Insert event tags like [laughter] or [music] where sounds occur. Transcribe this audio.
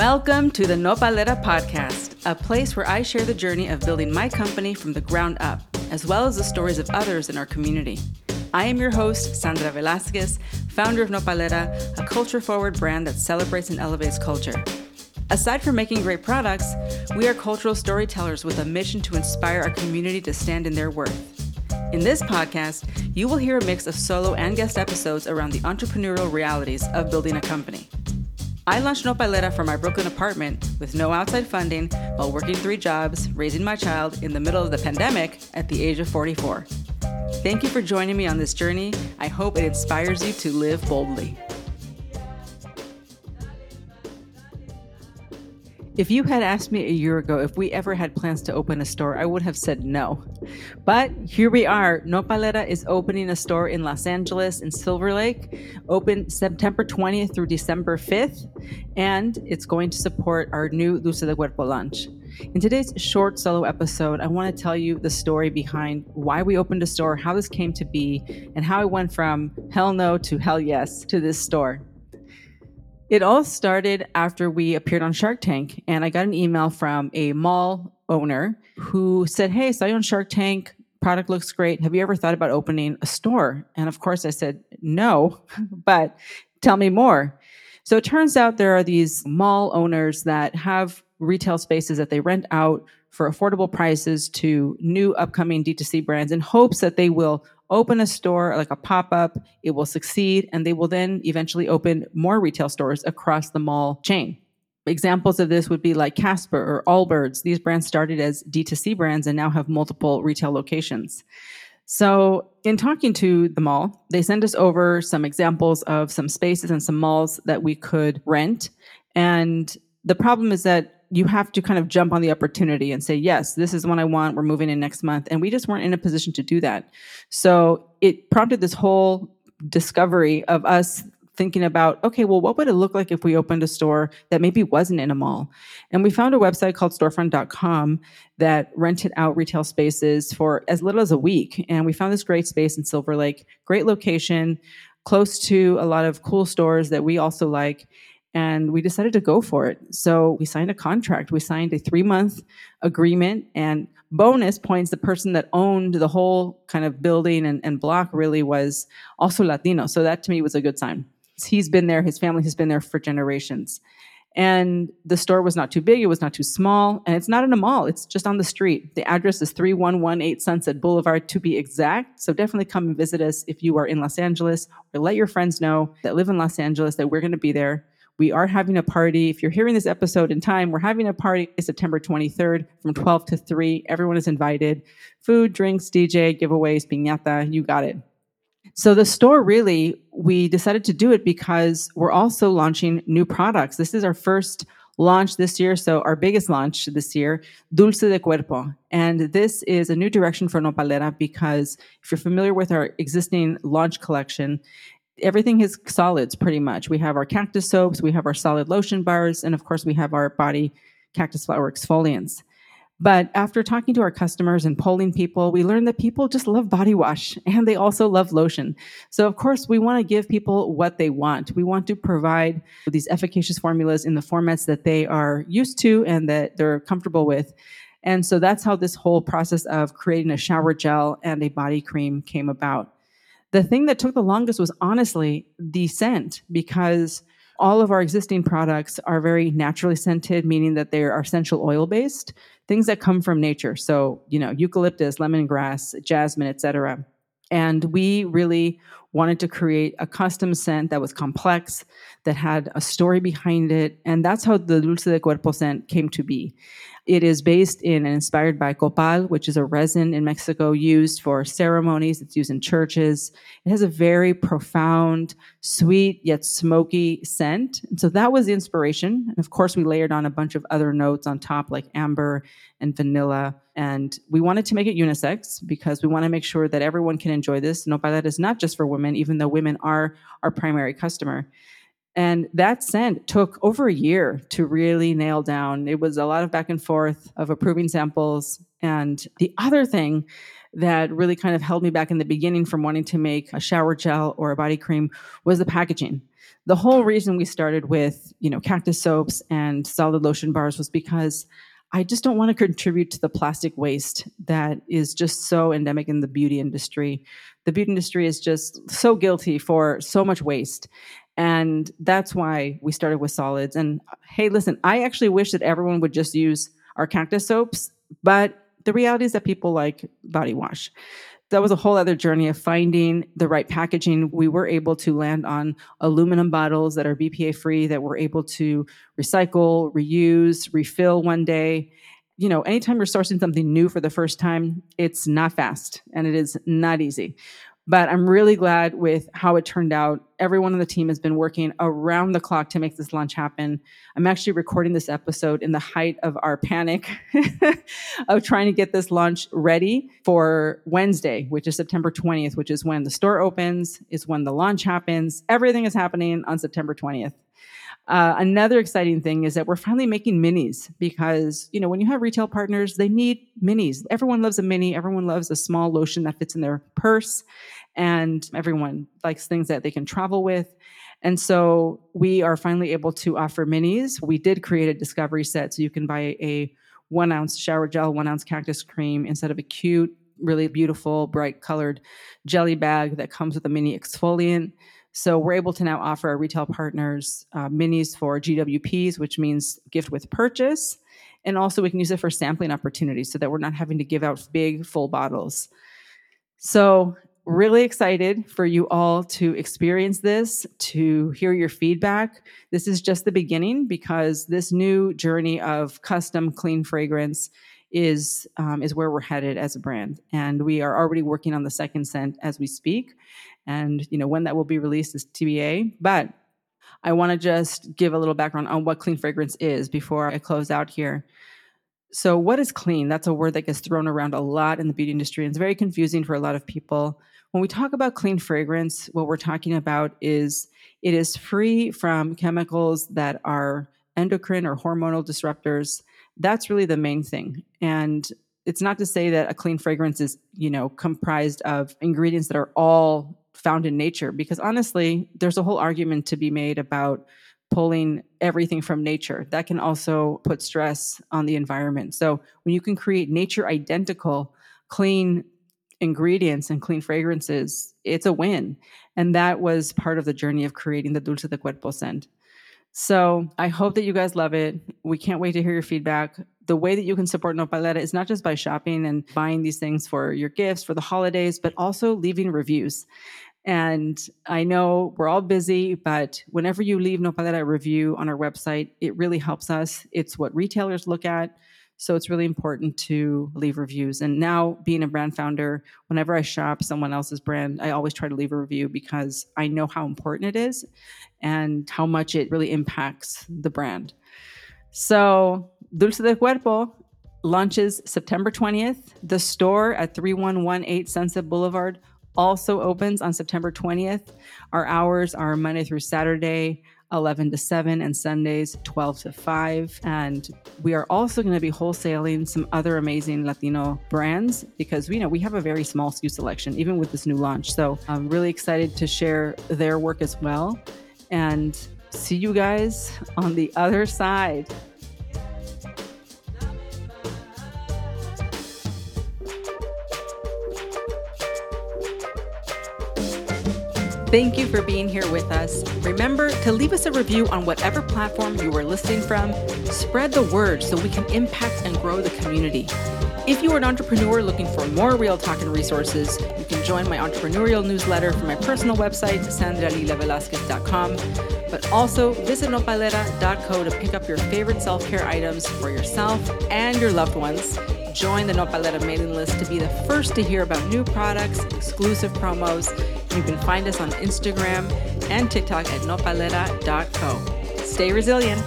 Welcome to the Nopalera podcast, a place where I share the journey of building my company from the ground up, as well as the stories of others in our community. I am your host, Sandra Velasquez, founder of Nopalera, a culture forward brand that celebrates and elevates culture. Aside from making great products, we are cultural storytellers with a mission to inspire our community to stand in their worth. In this podcast, you will hear a mix of solo and guest episodes around the entrepreneurial realities of building a company. I launched Nopalera from my Brooklyn apartment with no outside funding while working three jobs, raising my child in the middle of the pandemic at the age of 44. Thank you for joining me on this journey. I hope it inspires you to live boldly. If you had asked me a year ago if we ever had plans to open a store, I would have said no. But here we are. Nopalera is opening a store in Los Angeles in Silver Lake, open September 20th through December 5th, and it's going to support our new Dulce de Cuerpo lunch. In today's short solo episode, I want to tell you the story behind why we opened a store, how this came to be, and how I went from hell no to hell yes to this store. It all started after we appeared on Shark Tank, and I got an email from a mall owner who said, Hey, saw you on Shark Tank. Product looks great. Have you ever thought about opening a store? And of course, I said, No, [laughs] but tell me more. So it turns out there are these mall owners that have retail spaces that they rent out for affordable prices to new upcoming D2C brands in hopes that they will open a store like a pop-up it will succeed and they will then eventually open more retail stores across the mall chain. Examples of this would be like casper or allbirds. These brands started as d2c brands and now have multiple retail locations. So in talking to the mall they sent us over some examples of some spaces and some malls that we could rent and the problem is that you have to kind of jump on the opportunity and say, yes, this is what I want. We're moving in next month. And we just weren't in a position to do that. So it prompted this whole discovery of us thinking about, okay, well, what would it look like if we opened a store that maybe wasn't in a mall? And we found a website called storefront.com that rented out retail spaces for as little as a week. And we found this great space in Silver Lake, great location, close to a lot of cool stores that we also like and we decided to go for it. So we signed a contract. We signed a three month agreement, and bonus points the person that owned the whole kind of building and, and block really was also Latino. So that to me was a good sign. He's been there, his family has been there for generations. And the store was not too big, it was not too small, and it's not in a mall, it's just on the street. The address is 3118 Sunset Boulevard to be exact. So definitely come and visit us if you are in Los Angeles, or let your friends know that live in Los Angeles that we're going to be there. We are having a party. If you're hearing this episode in time, we're having a party September 23rd from 12 to 3. Everyone is invited. Food, drinks, DJ, giveaways, piñata, you got it. So the store really, we decided to do it because we're also launching new products. This is our first launch this year. So our biggest launch this year, Dulce de Cuerpo. And this is a new direction for Nopalera because if you're familiar with our existing launch collection, everything is solids pretty much. We have our cactus soaps, we have our solid lotion bars, and of course, we have our body cactus flower exfoliants. But after talking to our customers and polling people, we learned that people just love body wash [laughs] and they also love lotion. So, of course, we want to give people what they want. We want to provide these efficacious formulas in the formats that they are used to and that they're comfortable with. And so that's how this whole process of creating a shower gel and a body cream came about. The thing that took the longest was honestly the scent because all of our existing products are very naturally scented, meaning that they are essential oil based, things that come from nature. So, you know, eucalyptus, lemongrass, jasmine, etc. And we really wanted to create a custom scent that was complex, that had a story behind it. And that's how the Dulce de Cuerpo scent came to be. It is based in and inspired by copal, which is a resin in Mexico used for ceremonies. It's used in churches. It has a very profound, sweet yet smoky scent. And so that was the inspiration. And of course, we layered on a bunch of other notes on top, like amber and vanilla. And we wanted to make it unisex because we want to make sure that everyone can enjoy this. Nopalera is not just for women, even though women are our primary customer. And that scent took over a year to really nail down. It was a lot of back and forth of approving samples. And the other thing that really kind of held me back in the beginning from wanting to make a shower gel or a body cream was the packaging. The whole reason we started with, you know, cactus soaps and solid lotion bars was because I just don't want to contribute to the plastic waste that is just so endemic in the beauty industry. The beauty industry is just so guilty for so much waste. And that's why we started with solids. And hey, listen, I actually wish that everyone would just use our cactus soaps, but the reality is that people like body wash. That was a whole other journey of finding the right packaging. We were able to land on aluminum bottles that are BPA free, that we're able to recycle, reuse, refill one day. You know, anytime you're sourcing something new for the first time, it's not fast and it is not easy. But I'm really glad with how it turned out. Everyone on the team has been working around the clock to make this launch happen. I'm actually recording this episode in the height of our panic [laughs] of trying to get this launch ready for Wednesday, which is September 20th, which is when the store opens, is when the launch happens. Everything is happening on September 20th. Uh, another exciting thing is that we're finally making minis because you know when you have retail partners, they need minis. Everyone loves a mini. Everyone loves a small lotion that fits in their purse, and everyone likes things that they can travel with. And so we are finally able to offer minis. We did create a discovery set, so you can buy a one ounce shower gel, one ounce cactus cream instead of a cute, really beautiful, bright colored jelly bag that comes with a mini exfoliant. So we're able to now offer our retail partners uh, minis for GWPs, which means gift with purchase. And also we can use it for sampling opportunities so that we're not having to give out big full bottles. So really excited for you all to experience this, to hear your feedback. This is just the beginning because this new journey of custom clean fragrance is um, is where we're headed as a brand, and we are already working on the second scent as we speak. And you know when that will be released is TBA, but I want to just give a little background on what clean fragrance is before I close out here. So, what is clean? That's a word that gets thrown around a lot in the beauty industry, and it's very confusing for a lot of people. When we talk about clean fragrance, what we're talking about is it is free from chemicals that are endocrine or hormonal disruptors. That's really the main thing. And it's not to say that a clean fragrance is, you know, comprised of ingredients that are all found in nature because honestly, there's a whole argument to be made about pulling everything from nature. That can also put stress on the environment. So when you can create nature identical, clean ingredients and clean fragrances, it's a win. And that was part of the journey of creating the Dulce de Cuerpo scent. So I hope that you guys love it. We can't wait to hear your feedback. The way that you can support Nopalera is not just by shopping and buying these things for your gifts for the holidays, but also leaving reviews. And I know we're all busy, but whenever you leave Nopalera review on our website, it really helps us. It's what retailers look at. So it's really important to leave reviews. And now, being a brand founder, whenever I shop someone else's brand, I always try to leave a review because I know how important it is and how much it really impacts the brand. So, Dulce de Cuerpo launches September 20th. The store at 3118 Sunset Boulevard also opens on September 20th. Our hours are Monday through Saturday, 11 to 7, and Sundays, 12 to 5. And we are also going to be wholesaling some other amazing Latino brands because we know we have a very small SKU selection, even with this new launch. So I'm really excited to share their work as well. And see you guys on the other side. Thank you for being here with us. Remember to leave us a review on whatever platform you are listening from. Spread the word so we can impact and grow the community. If you are an entrepreneur looking for more real talk and resources, you can join my entrepreneurial newsletter from my personal website, sandralilavelasquez.com. But also visit nopalera.co to pick up your favorite self care items for yourself and your loved ones Join the Nopalera mailing list to be the first to hear about new products, exclusive promos. You can find us on Instagram and TikTok at nopalera.co. Stay resilient.